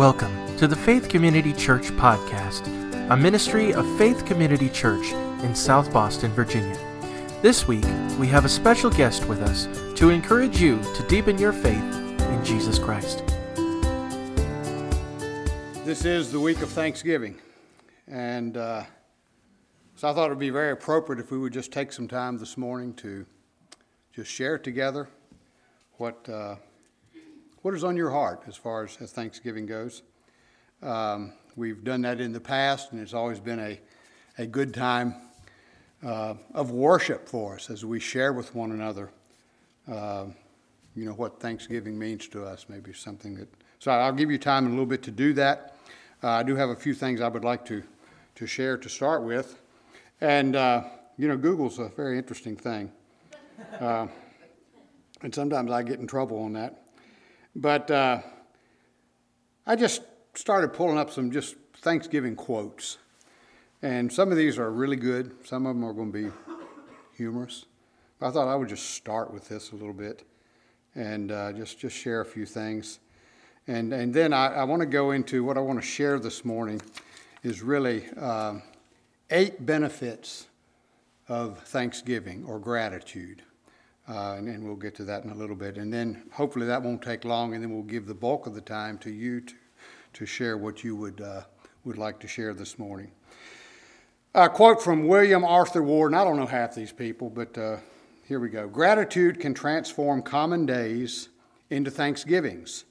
Welcome to the Faith Community Church Podcast, a ministry of Faith Community Church in South Boston, Virginia. This week, we have a special guest with us to encourage you to deepen your faith in Jesus Christ. This is the week of Thanksgiving, and uh, so I thought it would be very appropriate if we would just take some time this morning to just share together what uh, what is on your heart as far as, as Thanksgiving goes. Um, we've done that in the past, and it's always been a, a good time uh, of worship for us as we share with one another, uh, you know, what Thanksgiving means to us. Maybe something that. So I'll give you time in a little bit to do that. Uh, I do have a few things I would like to, to share to start with. And, uh, you know, Google's a very interesting thing. Uh, and sometimes I get in trouble on that. But uh, I just started pulling up some just Thanksgiving quotes. And some of these are really good, some of them are going to be humorous. I thought I would just start with this a little bit and uh, just, just share a few things. And, and then I, I want to go into what I want to share this morning is really uh, eight benefits of Thanksgiving or gratitude. Uh, and, and we'll get to that in a little bit. And then hopefully that won't take long, and then we'll give the bulk of the time to you to, to share what you would, uh, would like to share this morning. A quote from William Arthur Ward, and I don't know half these people, but uh, here we go. Gratitude can transform common days into thanksgivings,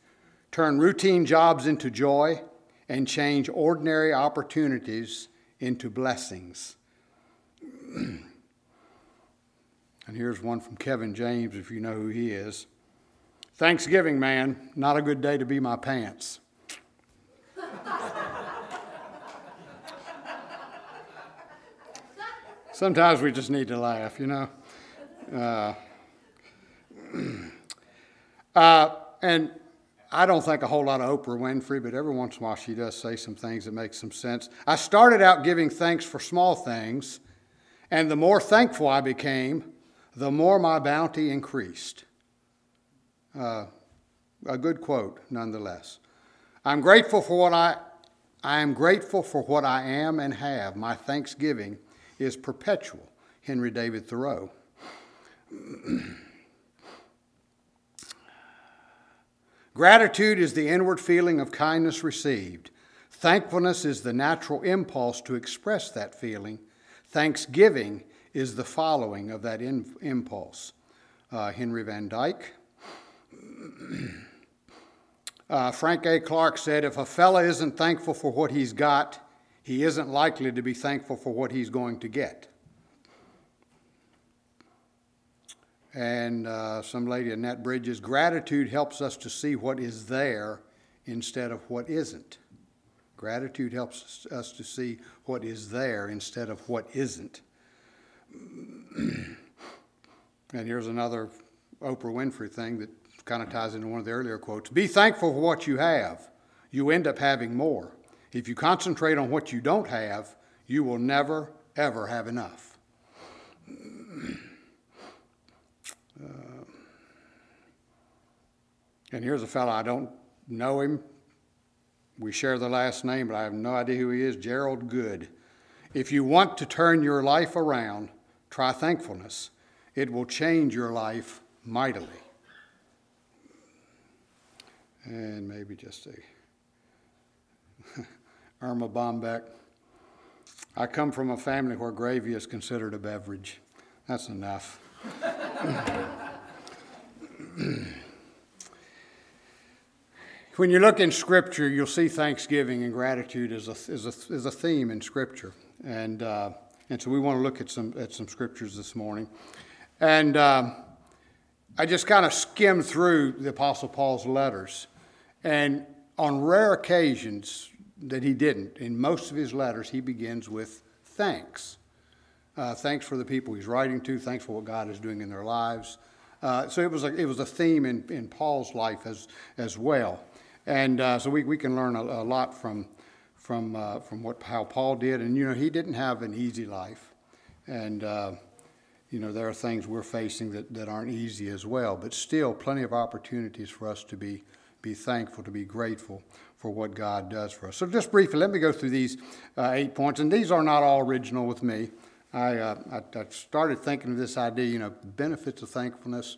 turn routine jobs into joy, and change ordinary opportunities into blessings. And here's one from Kevin James, if you know who he is. Thanksgiving, man, not a good day to be my pants. Sometimes we just need to laugh, you know. Uh, uh, and I don't think a whole lot of Oprah Winfrey, but every once in a while she does say some things that make some sense. I started out giving thanks for small things, and the more thankful I became, the more my bounty increased. Uh, a good quote, nonetheless. I'm grateful for what I, I am grateful for what I am and have. My thanksgiving is perpetual. Henry David Thoreau. Gratitude is the inward feeling of kindness received. Thankfulness is the natural impulse to express that feeling. Thanksgiving is the following of that in, impulse. Uh, Henry Van Dyke. uh, Frank A. Clark said, If a fella isn't thankful for what he's got, he isn't likely to be thankful for what he's going to get. And uh, some lady, Annette Bridges, gratitude helps us to see what is there instead of what isn't. Gratitude helps us to see what is there instead of what isn't. and here's another Oprah Winfrey thing that kind of ties into one of the earlier quotes Be thankful for what you have. You end up having more. If you concentrate on what you don't have, you will never, ever have enough. Uh, and here's a fellow, I don't know him. We share the last name, but I have no idea who he is Gerald Good. If you want to turn your life around, Try thankfulness, it will change your life mightily. And maybe just a Erma Bombeck. I come from a family where gravy is considered a beverage. That's enough. when you look in Scripture, you'll see thanksgiving and gratitude is a, as a, as a theme in Scripture. And uh, and so we want to look at some, at some scriptures this morning. And um, I just kind of skimmed through the Apostle Paul's letters. And on rare occasions that he didn't, in most of his letters, he begins with thanks. Uh, thanks for the people he's writing to, thanks for what God is doing in their lives. Uh, so it was, a, it was a theme in, in Paul's life as, as well. And uh, so we, we can learn a, a lot from, from, uh, from what, how Paul did. And, you know, he didn't have an easy life. And, uh, you know, there are things we're facing that, that aren't easy as well, but still plenty of opportunities for us to be, be thankful, to be grateful for what God does for us. So, just briefly, let me go through these uh, eight points. And these are not all original with me. I, uh, I, I, started thinking of this idea, you know, benefits of thankfulness.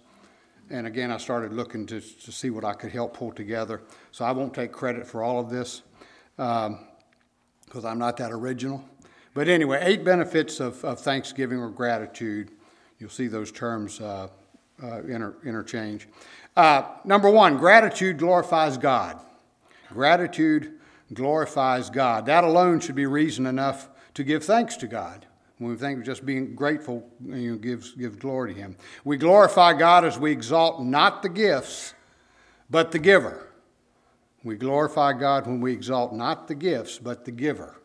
And again, I started looking to, to see what I could help pull together. So I won't take credit for all of this because I'm not that original. But anyway, eight benefits of, of thanksgiving or gratitude. You'll see those terms uh, uh, inter, interchange. Uh, number one, gratitude glorifies God. Gratitude glorifies God. That alone should be reason enough to give thanks to God. When we think of just being grateful, you know, gives, gives glory to Him. We glorify God as we exalt not the gifts, but the giver. We glorify God when we exalt not the gifts, but the giver.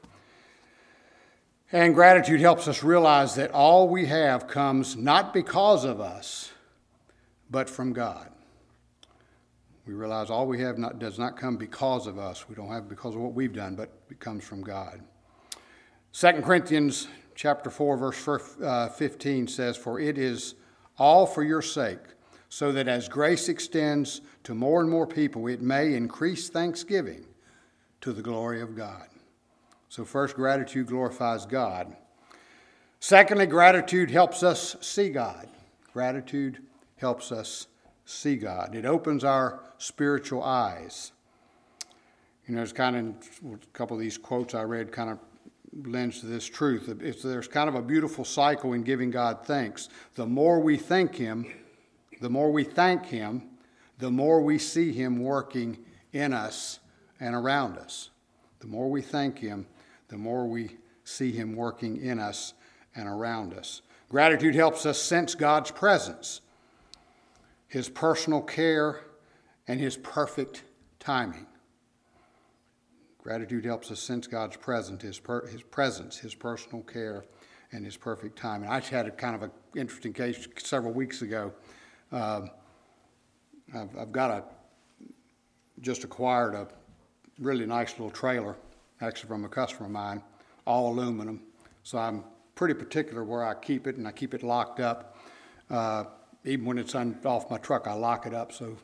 And gratitude helps us realize that all we have comes not because of us, but from God. We realize all we have not, does not come because of us. We don't have because of what we've done, but it comes from God. 2 Corinthians chapter 4, verse uh, 15 says, For it is all for your sake, so that as grace extends to more and more people, it may increase thanksgiving to the glory of God. So, first, gratitude glorifies God. Secondly, gratitude helps us see God. Gratitude helps us see God. It opens our spiritual eyes. You know, there's kind of a couple of these quotes I read kind of lends to this truth. It's, there's kind of a beautiful cycle in giving God thanks. The more we thank Him, the more we thank Him, the more we see Him working in us and around us. The more we thank Him, the more we see Him working in us and around us. Gratitude helps us sense God's presence, His personal care, and His perfect timing. Gratitude helps us sense God's presence, His, per, his presence, His personal care, and His perfect timing. I had a kind of an interesting case several weeks ago. Um, I've, I've got a just acquired a really nice little trailer actually from a customer of mine, all aluminum. So I'm pretty particular where I keep it, and I keep it locked up. Uh, even when it's un- off my truck, I lock it up. So,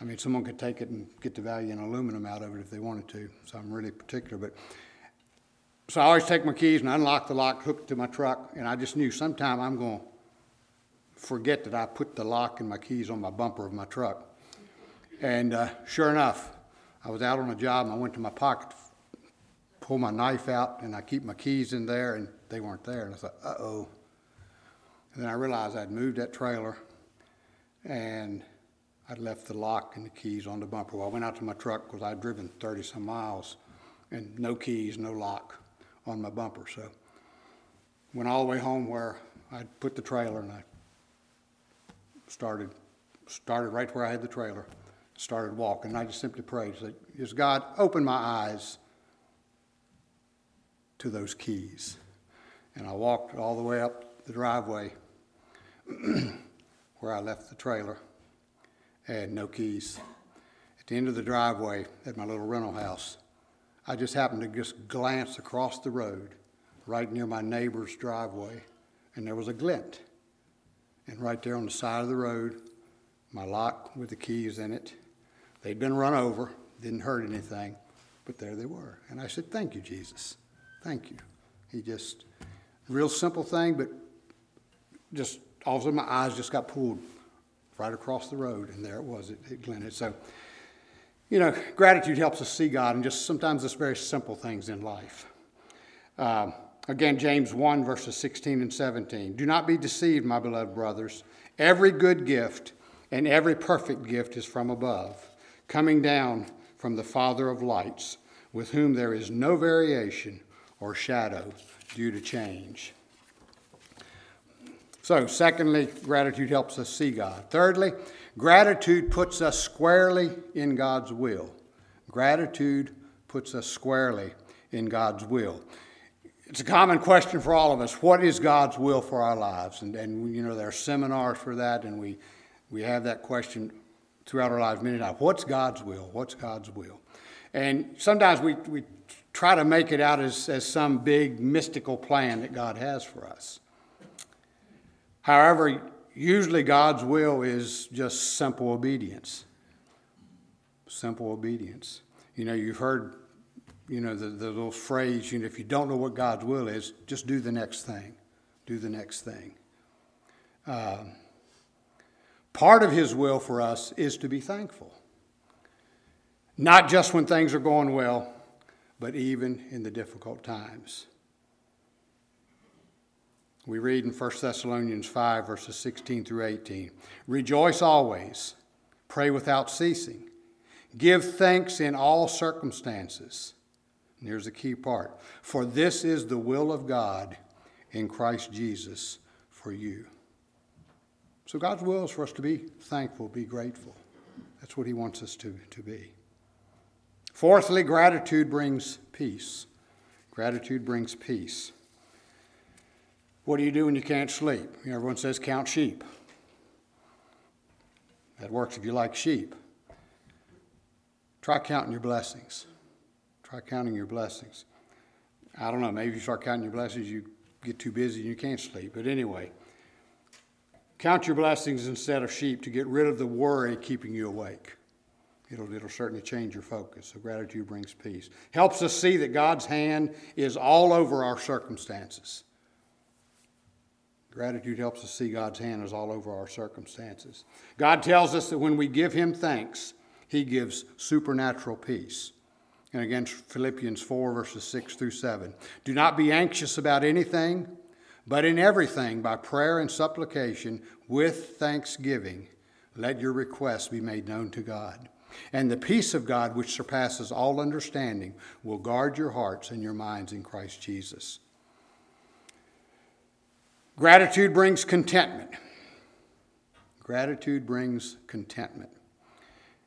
I mean, someone could take it and get the value in aluminum out of it if they wanted to. So I'm really particular. But so I always take my keys and unlock the lock, hook it to my truck, and I just knew sometime I'm going to forget that I put the lock and my keys on my bumper of my truck. And uh, sure enough, I was out on a job and I went to my pocket pull my knife out and I keep my keys in there and they weren't there. And I thought, uh oh. And then I realized I'd moved that trailer and I'd left the lock and the keys on the bumper. Well, I went out to my truck because I'd driven 30 some miles and no keys, no lock on my bumper. So went all the way home where I'd put the trailer and I started started right where I had the trailer, started walking. And I just simply prayed, said, "Is God open my eyes to those keys. And I walked all the way up the driveway where I left the trailer. and no keys. At the end of the driveway at my little rental house, I just happened to just glance across the road right near my neighbor's driveway, and there was a glint. And right there on the side of the road, my lock with the keys in it. They'd been run over, didn't hurt anything, but there they were. And I said, Thank you, Jesus. Thank you. He just, real simple thing, but just all of a sudden my eyes just got pulled right across the road, and there it was. It, it glinted. So, you know, gratitude helps us see God, and just sometimes it's very simple things in life. Um, again, James 1, verses 16 and 17. Do not be deceived, my beloved brothers. Every good gift and every perfect gift is from above, coming down from the Father of lights, with whom there is no variation or shadow due to change. So, secondly, gratitude helps us see God. Thirdly, gratitude puts us squarely in God's will. Gratitude puts us squarely in God's will. It's a common question for all of us. What is God's will for our lives? And, and you know, there are seminars for that, and we, we have that question throughout our lives many times. What's God's will? What's God's will? And sometimes we, we try to make it out as, as some big mystical plan that God has for us. However, usually God's will is just simple obedience. simple obedience. You know, you've heard, you know, the, the little phrase, you know, if you don't know what God's will is, just do the next thing. Do the next thing. Um, part of His will for us is to be thankful. Not just when things are going well, but even in the difficult times. We read in 1 Thessalonians 5, verses 16 through 18 Rejoice always, pray without ceasing, give thanks in all circumstances. And here's the key part for this is the will of God in Christ Jesus for you. So God's will is for us to be thankful, be grateful. That's what He wants us to, to be. Fourthly, gratitude brings peace. Gratitude brings peace. What do you do when you can't sleep? Everyone says count sheep. That works if you like sheep. Try counting your blessings. Try counting your blessings. I don't know, maybe you start counting your blessings, you get too busy and you can't sleep. But anyway, count your blessings instead of sheep to get rid of the worry keeping you awake. It'll, it'll certainly change your focus. So, gratitude brings peace. Helps us see that God's hand is all over our circumstances. Gratitude helps us see God's hand is all over our circumstances. God tells us that when we give Him thanks, He gives supernatural peace. And again, Philippians 4, verses 6 through 7. Do not be anxious about anything, but in everything, by prayer and supplication, with thanksgiving, let your requests be made known to God. And the peace of God, which surpasses all understanding, will guard your hearts and your minds in Christ Jesus. Gratitude brings contentment. Gratitude brings contentment.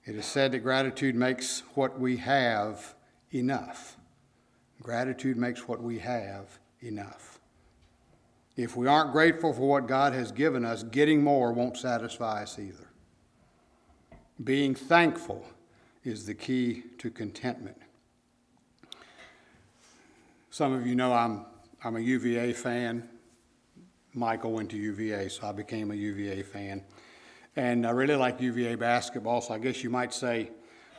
It is said that gratitude makes what we have enough. Gratitude makes what we have enough. If we aren't grateful for what God has given us, getting more won't satisfy us either. Being thankful is the key to contentment. Some of you know I'm, I'm a UVA fan. Michael went to UVA, so I became a UVA fan. And I really like UVA basketball, so I guess you might say,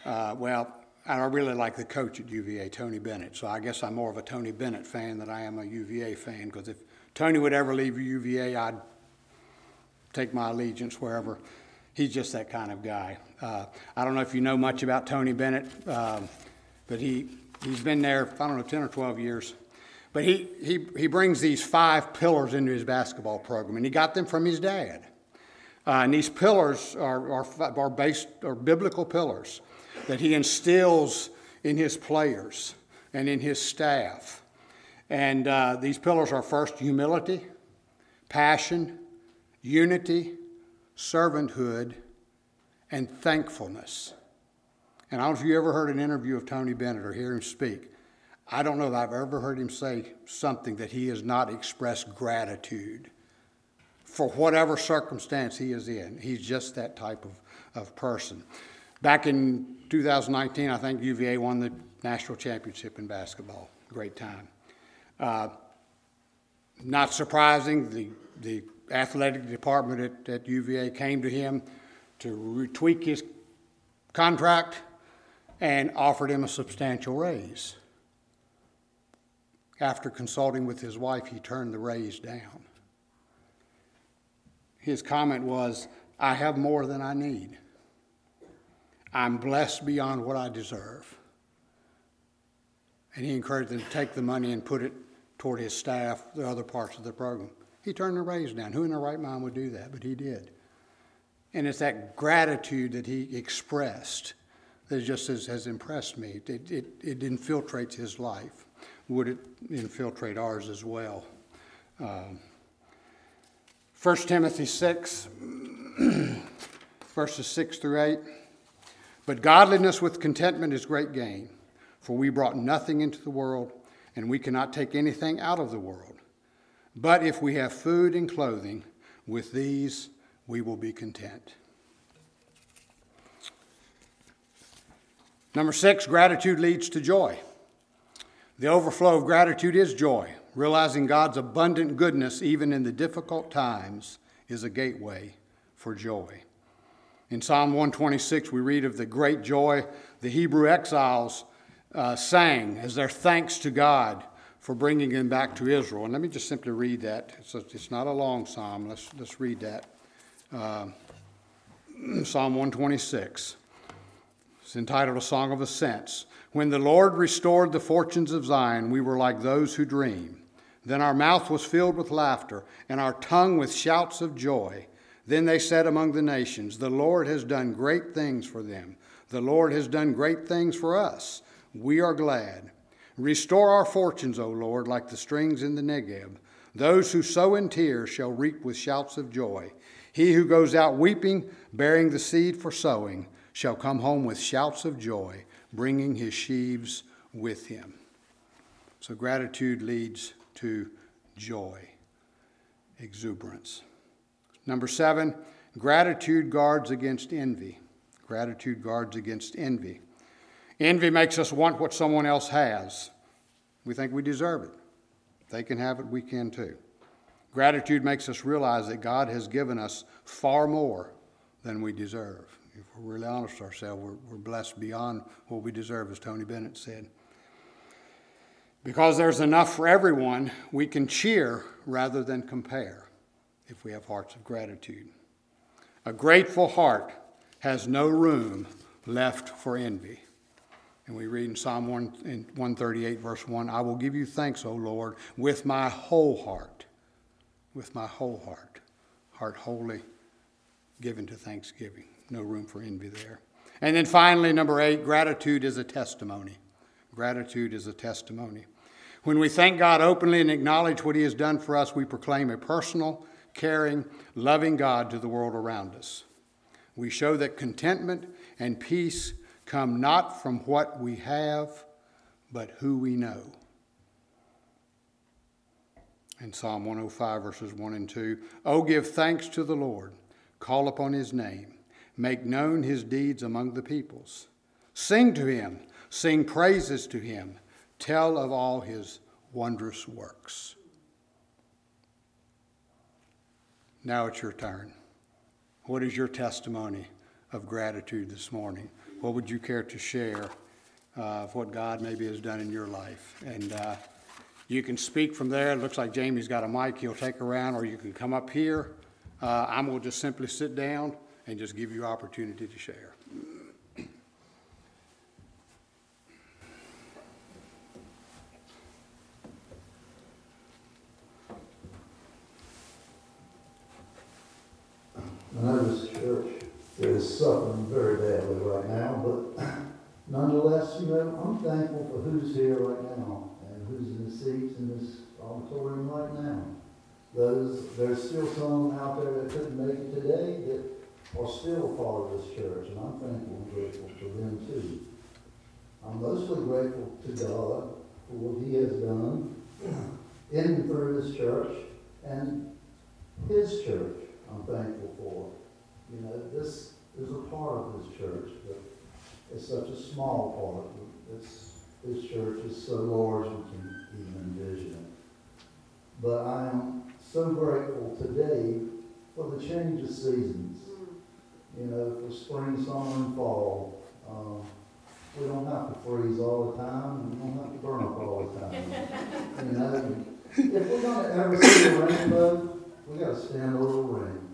uh, well, I really like the coach at UVA, Tony Bennett. So I guess I'm more of a Tony Bennett fan than I am a UVA fan, because if Tony would ever leave UVA, I'd take my allegiance wherever. He's just that kind of guy. Uh, I don't know if you know much about Tony Bennett, um, but he, he's been there, I don't know, 10 or 12 years. But he, he, he brings these five pillars into his basketball program, and he got them from his dad. Uh, and these pillars are, are, are, based, are biblical pillars that he instills in his players and in his staff. And uh, these pillars are first humility, passion, unity, servanthood, and thankfulness. And I don't know if you ever heard an interview of Tony Bennett or hear him speak. I don't know that I've ever heard him say something that he has not expressed gratitude for whatever circumstance he is in. He's just that type of, of person. Back in 2019, I think UVA won the national championship in basketball. Great time. Uh, not surprising, the, the athletic department at, at UVA came to him to tweak his contract and offered him a substantial raise. After consulting with his wife, he turned the raise down. His comment was, I have more than I need. I'm blessed beyond what I deserve. And he encouraged them to take the money and put it toward his staff, the other parts of the program. He turned the raise down. Who in their right mind would do that? But he did. And it's that gratitude that he expressed that just has, has impressed me. It, it, it infiltrates his life would it infiltrate ours as well? Um, 1 Timothy 6, verses 6 through 8. But godliness with contentment is great gain, for we brought nothing into the world, and we cannot take anything out of the world. But if we have food and clothing, with these we will be content. Number six, gratitude leads to joy. The overflow of gratitude is joy. Realizing God's abundant goodness, even in the difficult times, is a gateway for joy. In Psalm 126, we read of the great joy the Hebrew exiles uh, sang as their thanks to God for bringing them back to Israel. And let me just simply read that. It's, a, it's not a long psalm. Let's, let's read that. Uh, psalm 126. It's entitled A Song of Ascents. When the Lord restored the fortunes of Zion, we were like those who dream. Then our mouth was filled with laughter, and our tongue with shouts of joy. Then they said among the nations, The Lord has done great things for them. The Lord has done great things for us. We are glad. Restore our fortunes, O Lord, like the strings in the Negeb. Those who sow in tears shall reap with shouts of joy. He who goes out weeping, bearing the seed for sowing, shall come home with shouts of joy, bringing his sheaves with him. So gratitude leads to joy, exuberance. Number seven, gratitude guards against envy. Gratitude guards against envy. Envy makes us want what someone else has. We think we deserve it. They can have it, we can too. Gratitude makes us realize that God has given us far more than we deserve if we're really honest with ourselves, we're, we're blessed beyond what we deserve, as Tony Bennett said. Because there's enough for everyone, we can cheer rather than compare if we have hearts of gratitude. A grateful heart has no room left for envy. And we read in Psalm 1, in 138, verse 1 I will give you thanks, O Lord, with my whole heart. With my whole heart. Heart wholly given to thanksgiving no room for envy there. And then finally, number eight, gratitude is a testimony. Gratitude is a testimony. When we thank God openly and acknowledge what He has done for us, we proclaim a personal, caring, loving God to the world around us. We show that contentment and peace come not from what we have, but who we know. In Psalm 105, verses 1 and 2, Oh, give thanks to the Lord, call upon His name. Make known his deeds among the peoples. Sing to him, sing praises to him, tell of all his wondrous works. Now it's your turn. What is your testimony of gratitude this morning? What would you care to share uh, of what God maybe has done in your life? And uh, you can speak from there. It looks like Jamie's got a mic he'll take around, or you can come up here. Uh, I'm going to just simply sit down and just give you opportunity to share. I know this church is suffering very badly right now, but nonetheless, you know, I'm thankful for who's here right now and who's in the seats in this auditorium right now. Those, there's still some out there that couldn't make it today that are still part of this church, and I'm thankful and grateful for them too. I'm mostly grateful to God for what He has done in and through His church and His church. I'm thankful for. You know, this is a part of this church, but it's such a small part. It's, this church is so large we can even envision it. But I am so grateful today for the change of seasons you know, for spring, summer, and fall. Um, we don't have to freeze all the time, and we don't have to burn up all the time. you know, if we're going to ever see a rainbow, we got to stand little rain.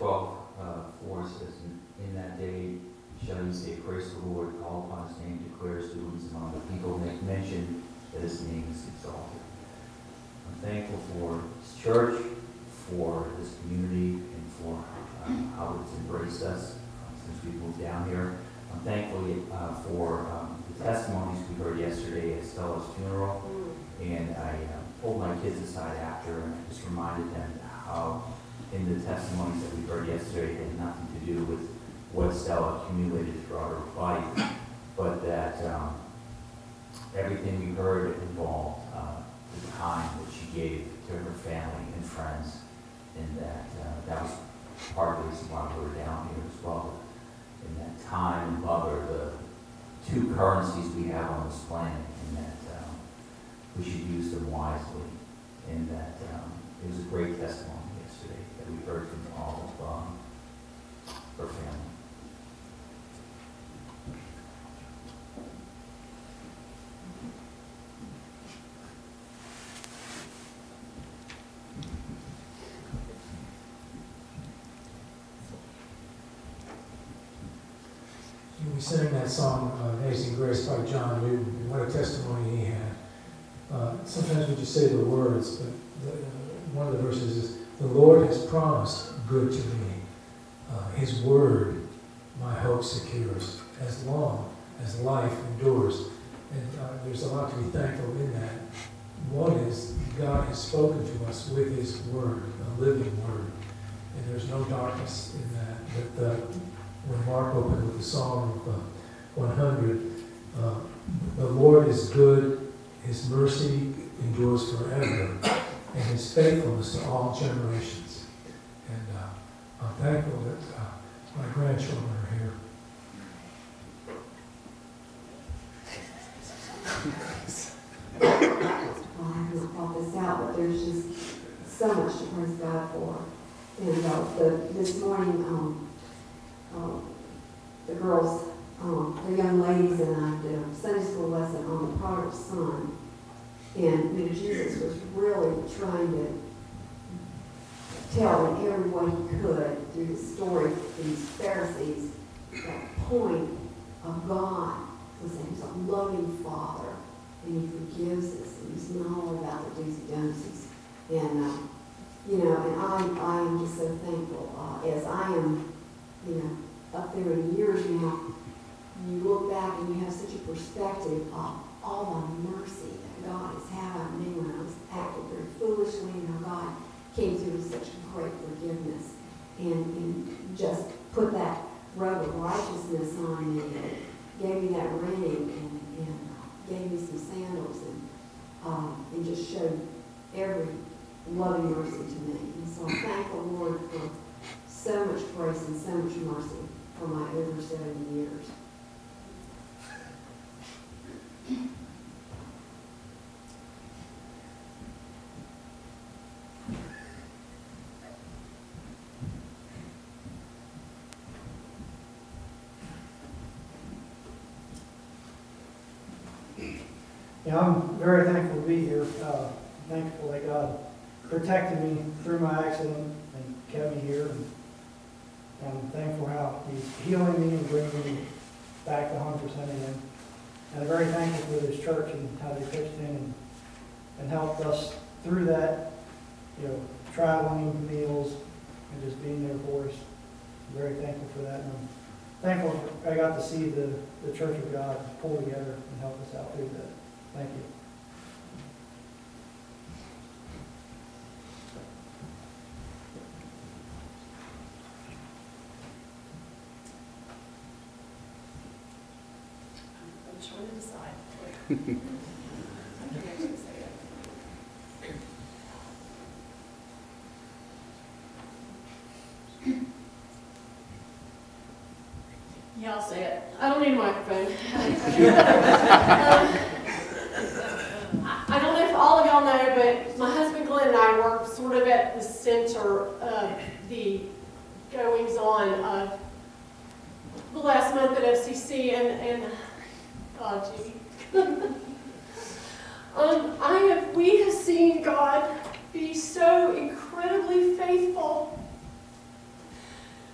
12, uh, 4 says, In that day shall you say, Praise the Lord, call upon his name, declare his doings among the people, make mention that his name is exalted. I'm thankful for this church, for this community, and for uh, how it's embraced us uh, since we moved down here. I'm thankful uh, for um, the testimonies we heard yesterday at Stella's funeral, mm. and I uh, pulled my kids aside after and I just reminded them how in the testimonies that we heard yesterday had nothing to do with what Stella accumulated throughout her life, but that um, everything we heard involved uh, the time that she gave to her family and friends, and that uh, that was part of the reason why we were down here as well. And that time and love are the two currencies we have on this planet, and that um, we should use them wisely, and that um, it was a great testimony yesterday that we heard from all of um, her family. We sang that song, uh, Amazing Grace by John Newton, and what a testimony he had. Uh, sometimes we just say the words, but the, uh, one of the verses is, The Lord has promised good to me. Uh, his word my hope secures, as long as life endures. And uh, there's a lot to be thankful in that. One is God has spoken to us with His word, a living word, and there's no darkness in that. But uh, when Mark opened with the Psalm of uh, 100, uh, the Lord is good, His mercy endures forever, and His faithfulness to all generations. And uh, I'm thankful that uh, my grandchildren are here. Well, I haven't thought this out, but there's just so much to praise God for. And uh, the, this morning, um, um, the girls, um, the young ladies and I did a Sunday school lesson on the prodigal son. And you know, Jesus was really trying to tell in every way he could through the story of these Pharisees that point of God was that he's a loving father and he forgives us and he's not all about the do's and don'ts. And, uh, you know, and I, I am just so thankful uh, as I am, you know, up there in years now, you look back and you have such a perspective of all the mercy that God has had on me when I was acting very foolishly and how God came through with such great forgiveness and, and just put that robe of righteousness on me and gave me that ring and, and gave me some sandals and, um, and just showed every loving mercy to me. And so I thank the Lord for grace and so much mercy for my over 70 years. Yeah, I'm very thankful to be here. Uh, thankful that God protected me through my accident and kept me here. And I'm thankful how He's healing me and bringing me back to 100% again. And I'm very thankful for this church and how they pitched in and, and helped us through that, you know, traveling, meals, and just being there for us. I'm very thankful for that. And I'm thankful I got to see the, the Church of God pull together and help us out through that. Thank you. I'm trying to decide. I can actually say it. Yeah, I'll say it. I don't need a microphone. Um, I I don't know if all of y'all know, but my husband Glenn and I work sort of at the center of the goings-on of the last at FCC, and, and, God, Judy. Um, I have, we have seen God be so incredibly faithful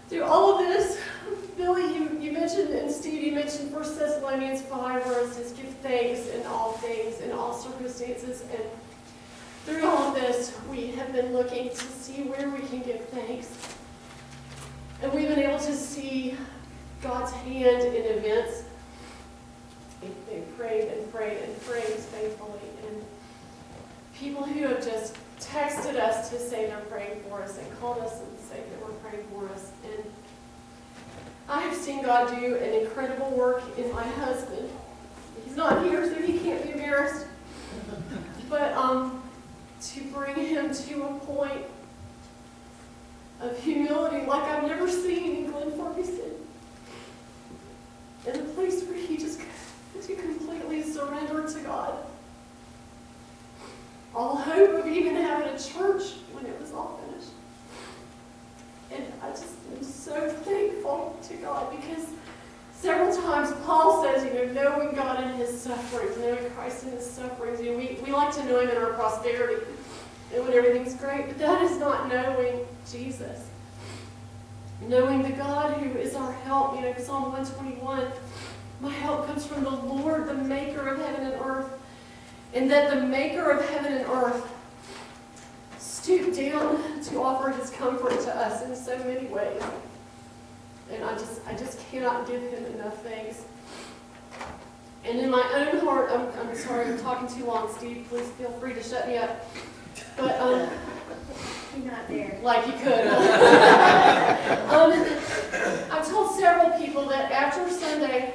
through all of this. Billy, you, you mentioned, and Steve, you mentioned First Thessalonians 5, where it says, give thanks in all things, in all circumstances. And through all of this, we have been looking to see where we can give thanks. And we've been able to see God's hand in events. They, they prayed and prayed and prayed faithfully. And people who have just texted us to say they're praying for us and called us and say that we're praying for us. And I have seen God do an incredible work in my husband. He's not here, so he can't be embarrassed. But um, to bring him to a point of humility like I've never seen in Glen Ferguson. In a place where he just to completely surrender to God. All hope of even having a church when it was all finished. And I just am so thankful to God because several times Paul says, you know, knowing God in his sufferings, knowing Christ in his sufferings. You know, we, we like to know him in our prosperity and when everything's great, but that is not knowing Jesus. Knowing the God who is our help, you know, Psalm 121, my help comes from the Lord, the maker of heaven and earth. And that the maker of heaven and earth stooped down to offer his comfort to us in so many ways. And I just I just cannot give him enough thanks. And in my own heart, I'm, I'm sorry I'm talking too long, Steve. Please feel free to shut me up. But um, You're not there. like you could. um, I've told several people that after Sunday,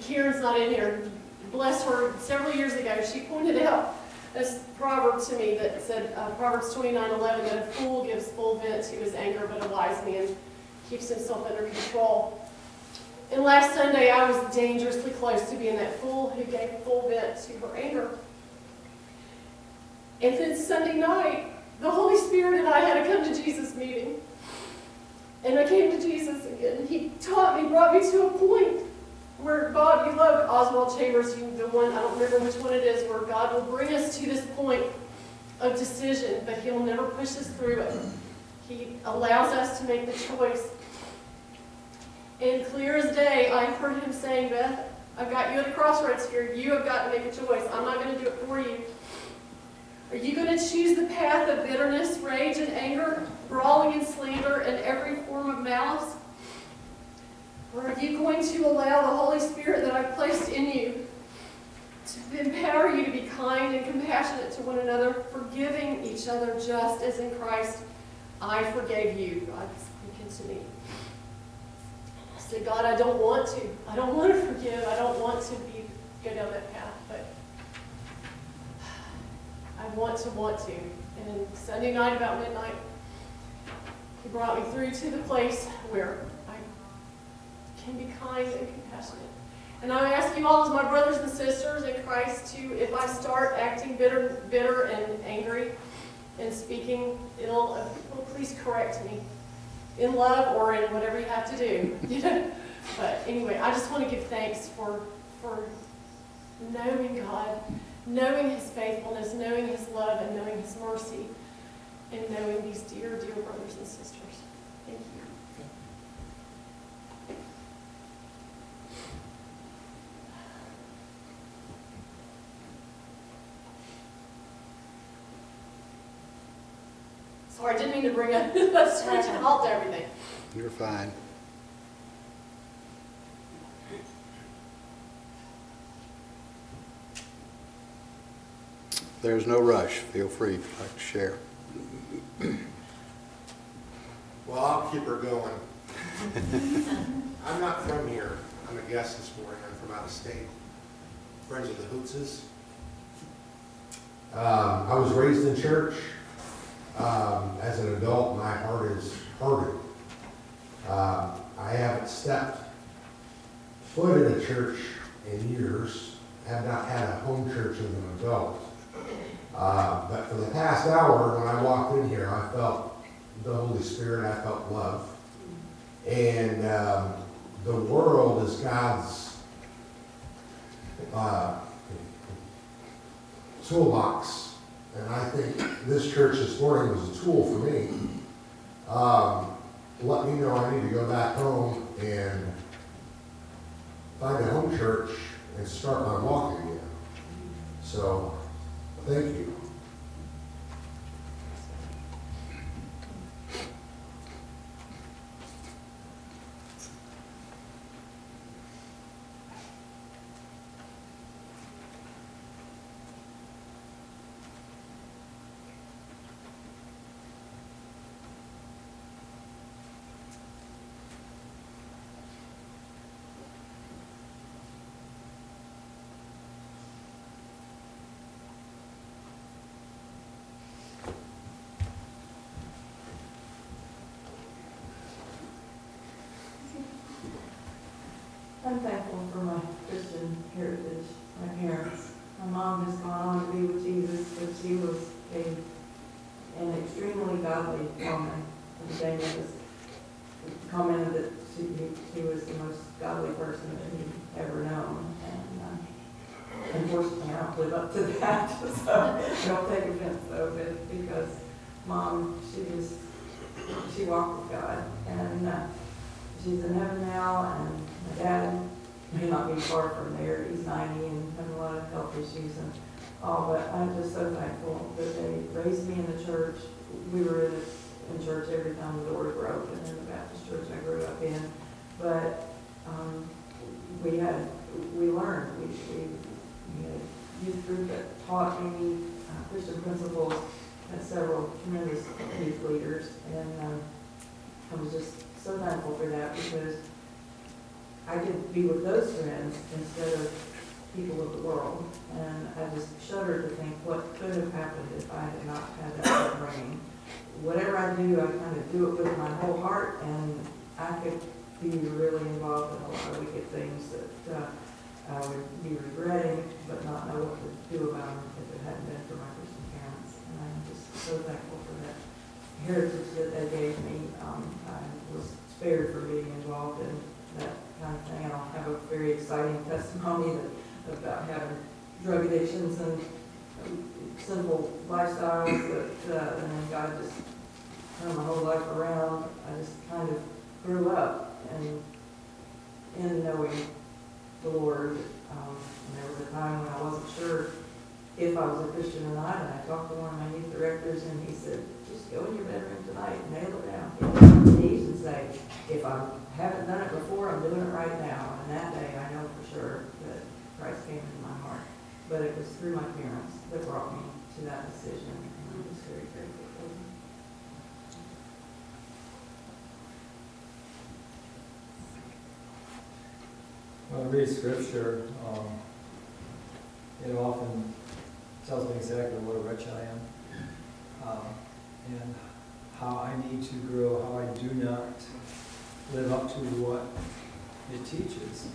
Karen's not in here. Bless her. Several years ago, she pointed out this proverb to me that said uh, Proverbs 29:11 that a fool gives full vent to his anger, but a wise man keeps himself under control. And last Sunday, I was dangerously close to being that fool who gave full vent to her anger. And then Sunday night, the Holy Spirit and I had a come to Jesus meeting. And I came to Jesus again. He taught me, brought me to a point where God, you love Oswald Chambers, the one, I don't remember which one it is, where God will bring us to this point of decision, but He'll never push us through it. He allows us to make the choice. And clear as day, I heard Him saying, Beth, I've got you at a crossroads here. You have got to make a choice. I'm not going to do it for you. Are you going to choose the path of bitterness, rage, and anger, brawling and slander, and every form of malice? Or are you going to allow the Holy Spirit that I've placed in you to empower you to be kind and compassionate to one another, forgiving each other just as in Christ I forgave you? God speaking to me. I said, God, I don't want to. I don't want to forgive. I don't want to be go down that path, I want to want to. And then Sunday night about midnight, he brought me through to the place where I can be kind and compassionate. And I ask you all as my brothers and sisters in Christ to, if I start acting bitter, bitter and angry and speaking ill of people, please correct me in love or in whatever you have to do. You know? But anyway, I just want to give thanks for for knowing God, knowing His faithfulness, knowing His love, and knowing His mercy, and knowing these dear, dear brothers and sisters. Thank you. Sorry, I didn't mean to bring screeching halt to everything. You're fine. There's no rush. Feel free like to share. Well, I'll keep her going. I'm not from here. I'm a guest this morning. I'm from out of state. Friends of the Hootses. Um, I was raised in church. Um, as an adult, my heart is hardened. Um, I haven't stepped foot in a church in years. I have not had a home church as an adult. Uh, but for the past hour, when I walked in here, I felt the Holy Spirit, I felt love. And um, the world is God's uh, toolbox. And I think this church this morning was a tool for me. Um, let me know I need to go back home and find a home church and start my walk again. So, thank you. I'm thankful for my Christian heritage, my parents. My mom has gone on to be with Jesus, but she was a, an extremely godly Daniel was commented that she, she was the most godly person that he'd ever known. And uh, unfortunately, I don't live up to that, so don't take offense though, but because mom, she was, she walked with God. And uh, she's in heaven now, and my dad may not be far from there. He's 90 and having a lot of health issues and all, but I'm just so thankful that they raised me in the church. We were in, in church every time the doors were open in the Baptist church I grew up in. But um, we had, we learned, we, we, we had a youth group that taught me uh, Christian principles, had several tremendous youth leaders, and um, I was just so thankful for that because I could be with those friends instead of people of the world. And I just shudder to think what could have happened if I had not had that upbringing. Whatever I do, I kind of do it with my whole heart, and I could be really involved in a lot of wicked things that uh, I would be regretting, but not know what to do about them if it hadn't been for my Christian parents. And I'm just so thankful for that heritage that they gave me. Um, I was spared from being involved in that kind of thing. I don't have a very exciting testimony that, about having drug addictions and sinful lifestyles, but, uh, and just turned my whole life around. I just kind of grew up and in knowing the Lord. Um, and there was a time when I wasn't sure if I was a Christian or not, and I talked to one of my youth directors, and he said, just go in your bedroom tonight and nail it down. Get on your knees and say, if I haven't done it before, I'm doing it right now. And that day, I know for sure that Christ came into my heart. But it was through my parents that brought me to that decision, and I'm just very grateful for them. When I read scripture, um, it often tells me exactly what a wretch I am, um, and how I need to grow, how I do not live up to what it teaches.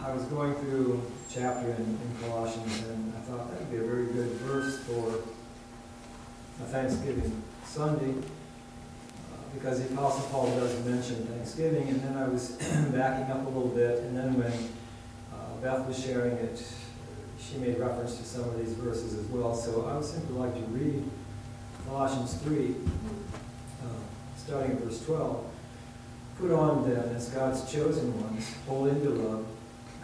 Uh, I was going through chapter in, in Colossians, and I thought that would be a very good verse for a Thanksgiving Sunday because the Apostle Paul does mention Thanksgiving, and then I was backing up a little bit, and then when uh, Beth was sharing it, she made reference to some of these verses as well. So I would simply like to read Colossians 3, uh, starting at verse 12. Put on then, as God's chosen ones, holy and beloved,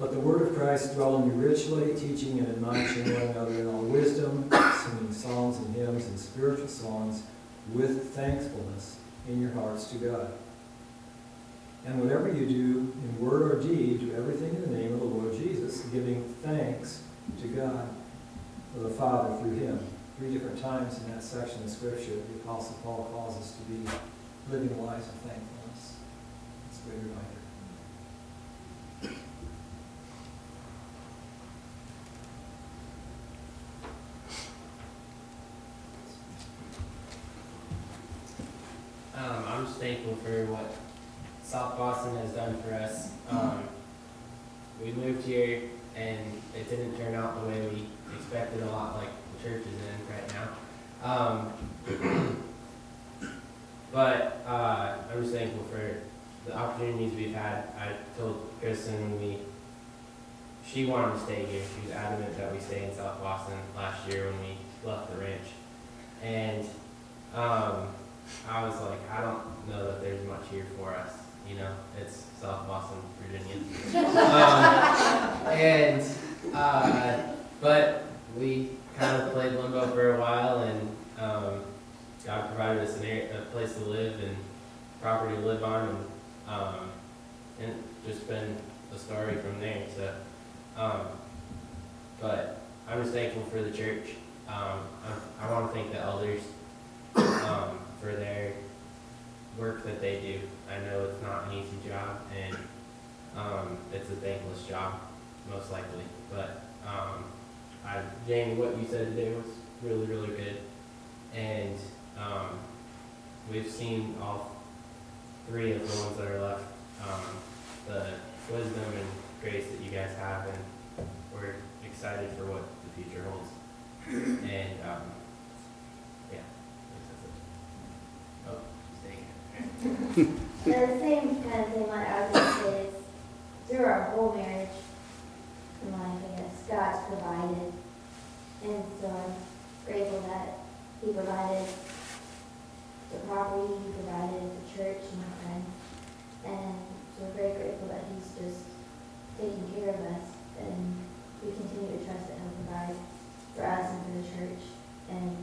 Let the word of Christ dwell in you richly, teaching and admonishing one another in all wisdom, singing psalms and hymns and spiritual songs with thankfulness in your hearts to God. And whatever you do in word or deed, do everything in the name of the Lord Jesus, giving thanks to God for the Father through him. Three different times in that section of Scripture, the Apostle Paul calls us to be living lives of thankfulness. It's a great reminder. Um, thankful for what South Boston has done for us. Um, we moved here and it didn't turn out the way we expected, a lot like the church is in right now. Um, but uh, I'm just thankful for the opportunities we've had. I told Kristen when we, she wanted to stay here. She was adamant that we stay in South Boston last year when we left the ranch. And um, I was like, I don't know that there's much here for us. You know, it's South Boston, Virginia. um, and uh, but we kind of played limbo for a while, and um, God provided us an a place to live and property to live on, and um, and just been a story from there. So, um, but I'm just thankful for the church. Um, I, I want to thank the elders um, for their work that they do. I know it's not an easy job, and um, it's a thankless job, most likely. But um, I, Jamie, what you said today was really, really good, and um, we've seen all three of the ones that are left, um, the wisdom and grace that you guys have, and we're excited for what the future holds. And um, yeah, that's it. Oh, staying here. The same kind of thing I was is through our whole marriage and life, I guess, God's provided. And so I'm grateful that He provided the property, He provided the church and my friends. And so we're very grateful that He's just taking care of us and we continue to trust that He'll provide for us and for the church. And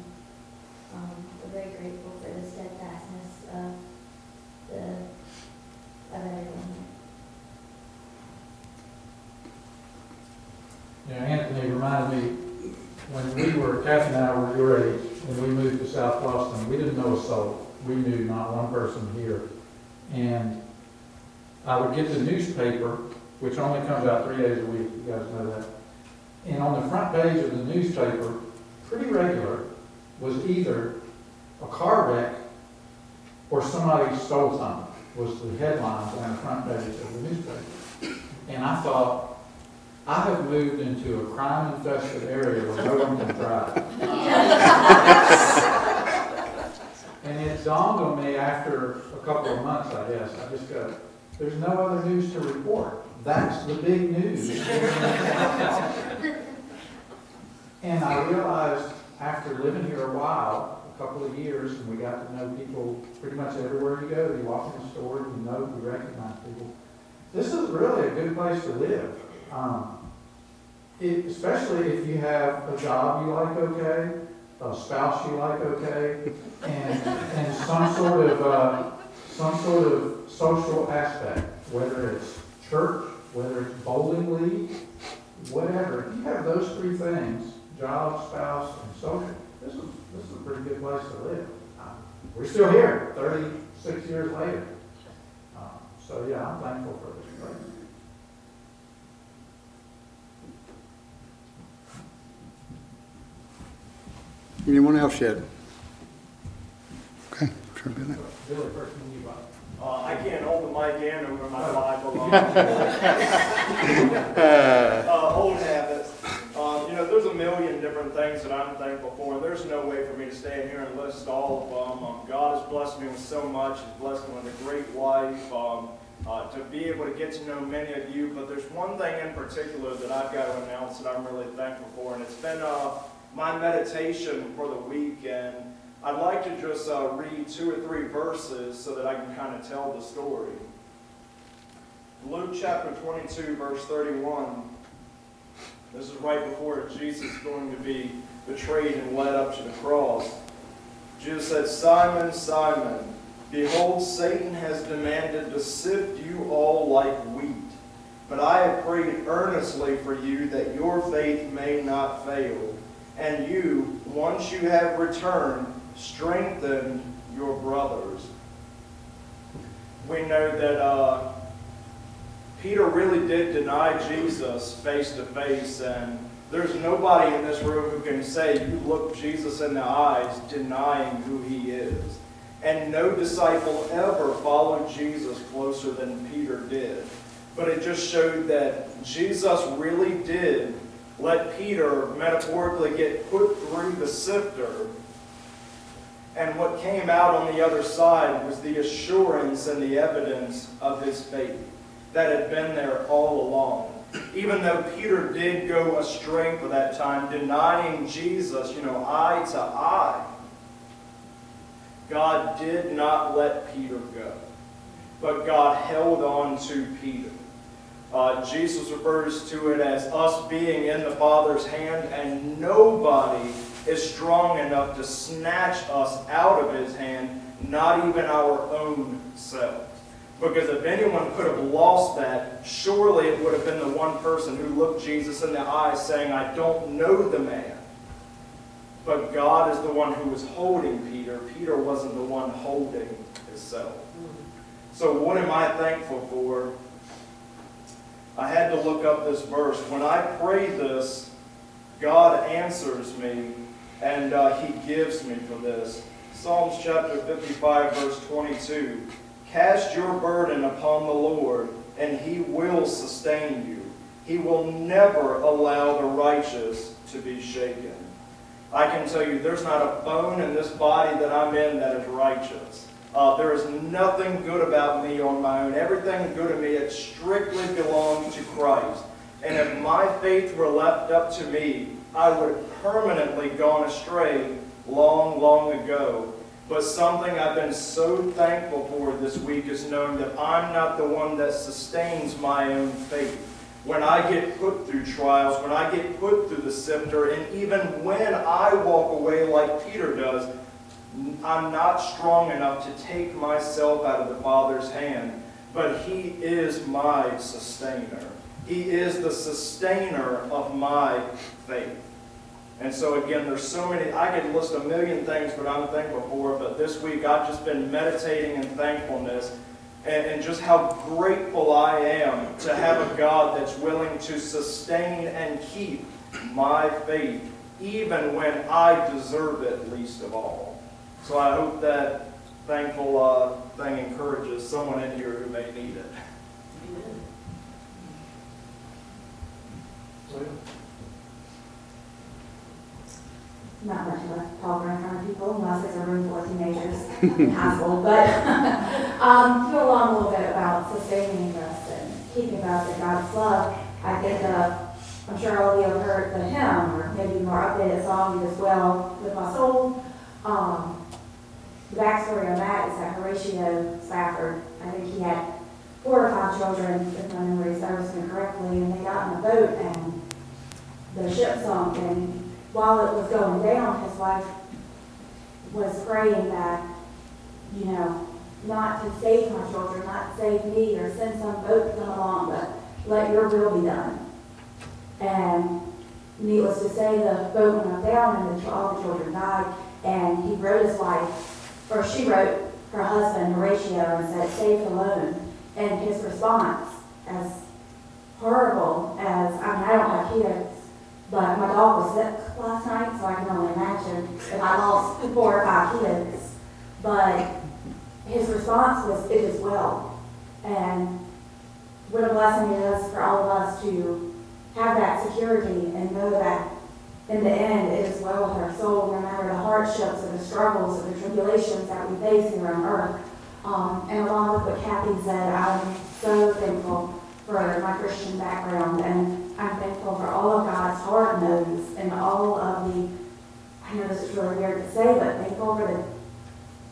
um, we're very grateful for the steadfastness of the, of. Yeah, Anthony reminded me, when we were, Kathy and I were your age, when we moved to South Boston, we didn't know a soul. We knew not one person here. And I would get the newspaper, which only comes out three days a week, you guys know that. And on the front page of the newspaper, pretty regular, was either a car wreck or somebody stole something, was the headlines on the front page of the newspaper. And I thought, I have moved into a crime-infested area where no one can drive. And it dawned on me after a couple of months, I guess, I just go, there's no other news to report. That's the big news. And I realized after living here a while, couple of years, and we got to know people pretty much everywhere you go. You walk in the store, and you know, you recognize people. This is really a good place to live. Um, it, especially if you have a job you like okay, a spouse you like okay, and, and some sort of, uh, some sort of social aspect, whether it's church, whether it's bowling league, whatever. If you have those three things, job, spouse, and social, this is, this is a pretty good place to live. Uh, We're still here, thirty-six years later. Uh, So, yeah, I'm thankful for this place. Anyone else yet? Okay, sure, Billy. Billy, first one you bought. Uh, I can't hold the mic in over my Bible. Uh, old habits. Know, there's a million different things that I'm thankful for, and there's no way for me to stand here and list all of them. Um, God has blessed me with so much. He's blessed me with a great wife. Um, uh, to be able to get to know many of you, but there's one thing in particular that I've got to announce that I'm really thankful for, and it's been uh, my meditation for the week, and I'd like to just uh, read two or three verses so that I can kind of tell the story. Luke chapter 22, verse 31. This is right before Jesus is going to be betrayed and led up to the cross. Jesus said, Simon, Simon, behold, Satan has demanded to sift you all like wheat. But I have prayed earnestly for you that your faith may not fail. And you, once you have returned, strengthen your brothers. We know that uh, Peter really did deny Jesus face to face, and there's nobody in this room who can say you look Jesus in the eyes denying who he is. And no disciple ever followed Jesus closer than Peter did. But it just showed that Jesus really did let Peter metaphorically get put through the sifter. And what came out on the other side was the assurance and the evidence of his faith that had been there all along. Even though Peter did go astray for that time, denying Jesus, you know, eye to eye, God did not let Peter go. But God held on to Peter. Uh, Jesus refers to it as us being in the Father's hand, and nobody is strong enough to snatch us out of his hand, not even our own selves. Because if anyone could have lost that, surely it would have been the one person who looked Jesus in the eyes saying, I don't know the man. But God is the one who was holding Peter. Peter wasn't the one holding himself. So what am I thankful for? I had to look up this verse. When I pray this, God answers me, and uh, He gives me for this. Psalms chapter 55, verse 22. Cast your burden upon the Lord, and He will sustain you. He will never allow the righteous to be shaken. I can tell you, there's not a bone in this body that I'm in that is righteous. Uh, there is nothing good about me on my own. Everything good in me, it strictly belongs to Christ. And if my faith were left up to me, I would have permanently gone astray long, long ago. But something I've been so thankful for this week is knowing that I'm not the one that sustains my own faith. When I get put through trials, when I get put through the sifter, and even when I walk away like Peter does, I'm not strong enough to take myself out of the Father's hand, but He is my sustainer. He is the sustainer of my faith. And so again, there's so many, I could list a million things but I'm thankful for, but this week I've just been meditating in thankfulness and, and just how grateful I am to have a God that's willing to sustain and keep my faith even when I deserve it least of all. So I hope that thankful uh, thing encourages someone in here who may need it. Not much of a talk in front of people unless it's a room full of teenagers school, but um, to go along a little bit about sustaining us and keeping us in God's love, I think of, I'm sure all of you have heard the hymn or maybe more updated song, As Well With My Soul. Um, the backstory on that is that Horatio Spafford, I think he had four or five children, if my memory serves me correctly, and they got in a boat and the ship sunk. And while it was going down, his wife was praying that, you know, not to save my children, not to save me or send some boat to come along, but let your will be done. And needless to say, the boat went down and the, all the children died. And he wrote his wife or she wrote her husband Horatio and said, saved alone. And his response, as horrible as, I mean, I don't have kids, but my dog was sick last night, so I can only imagine if I lost four or five kids. But his response was, it is well. And what a blessing it is for all of us to have that security and know that in the end, it is well with our soul, no matter the hardships or the struggles or the tribulations that we face here on earth. Um, and along with what Kathy said, I'm so thankful for my Christian background, and I'm thankful for all of God's hard no's and all of the, I know this is really weird to say, but thankful for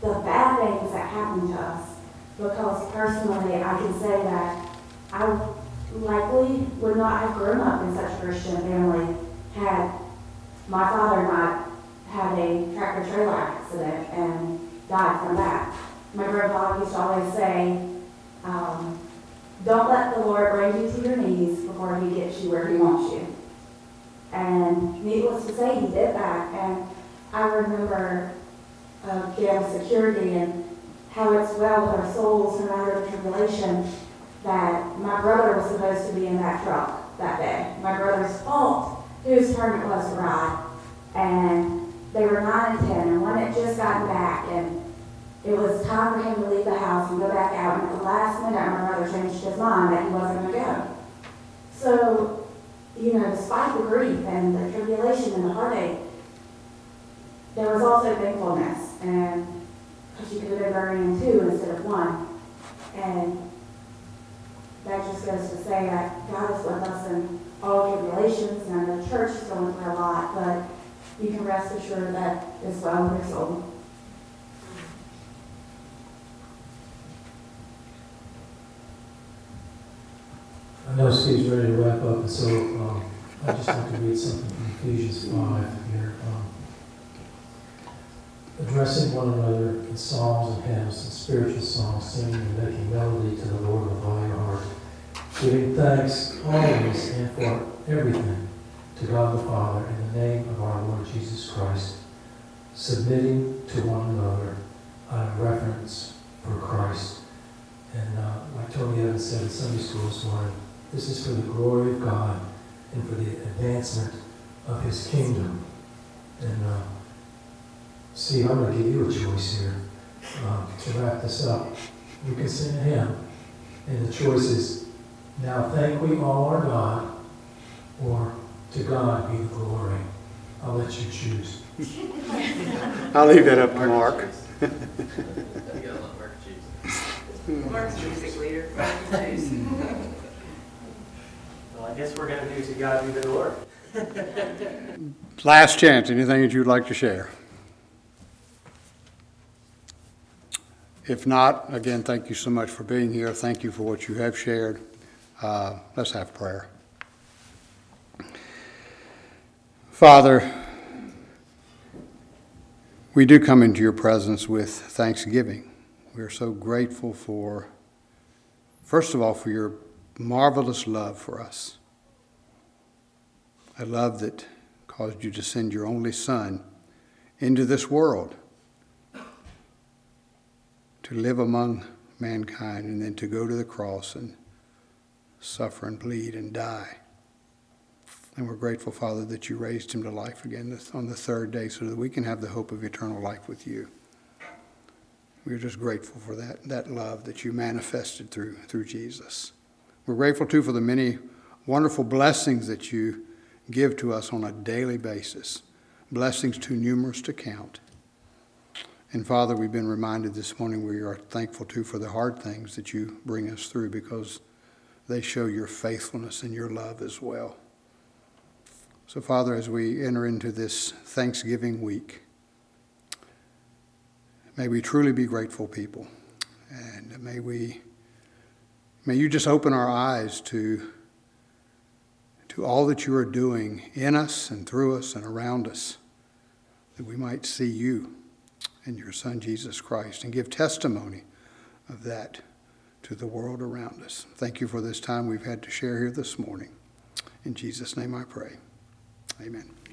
the, the bad things that happen to us. Because personally, I can say that I likely would not have grown up in such a Christian family had my father I had a tractor trailer accident and died from that. My grandpa used to always say, um, don't let the Lord bring you to your knees before he gets you where he wants you. And needless to say, he did that. And I remember uh, again security and how it's well with our souls no matter the tribulation that my brother was supposed to be in that truck that day. My brother's fault whose turn it was to ride. And they were 9 and 10, and one had just gotten back, and it was time for him to leave the house and go back out, and at the last minute, my brother changed his mind that he wasn't going to go. So, you know, despite the grief and the tribulation and the heartache, there was also thankfulness, and because you could have been burning in two instead of one. And that just goes to say that God is with us in all tribulations, and the church is going through a lot, but you can rest assured that it's well with your soul. I know Steve's ready to wrap up, and so um, I'd just like to read something from Ephesians 5 here. Um, addressing one another in psalms and hymns and spiritual songs, singing and making melody to the Lord with all your heart, giving thanks always and for everything to God the Father in the name of our Lord Jesus Christ, submitting to one another out of reverence for Christ. And uh, like Tony Evans said in Sunday school this morning, this is for the glory of God and for the advancement of His kingdom. And uh, Steve, I'm going to give you a choice here um, to wrap this up. You can sing a hymn, and the choice is now thank we all our God, or to God be the glory. I'll let you choose. I'll leave that up to Mark. Mark's music leader. Well, I guess we're going to do to God be the Lord. Last chance, anything that you'd like to share? If not, again, thank you so much for being here. Thank you for what you have shared. Uh, let's have prayer. Father, we do come into your presence with thanksgiving. We are so grateful for, first of all, for your marvelous love for us. A love that caused you to send your only Son into this world to live among mankind and then to go to the cross and suffer and bleed and die. And we're grateful, Father, that you raised him to life again on the third day so that we can have the hope of eternal life with you. We're just grateful for that, that love that you manifested through, through Jesus. We're grateful, too, for the many wonderful blessings that you give to us on a daily basis, blessings too numerous to count. And Father, we've been reminded this morning we are thankful, too, for the hard things that you bring us through because they show your faithfulness and your love as well. So, Father, as we enter into this Thanksgiving week, may we truly be grateful people. And may we, may you just open our eyes to, to all that you are doing in us and through us and around us, that we might see you and your Son, Jesus Christ, and give testimony of that to the world around us. Thank you for this time we've had to share here this morning. In Jesus' name I pray. Amen.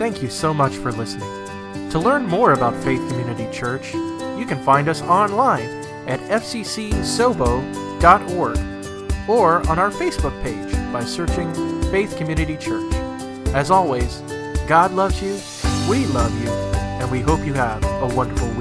Thank you so much for listening. To learn more about Faith Community Church, you can find us online at fccsobo.org or on our Facebook page by searching Faith Community Church. As always, God loves you, we love you, and we hope you have a wonderful week.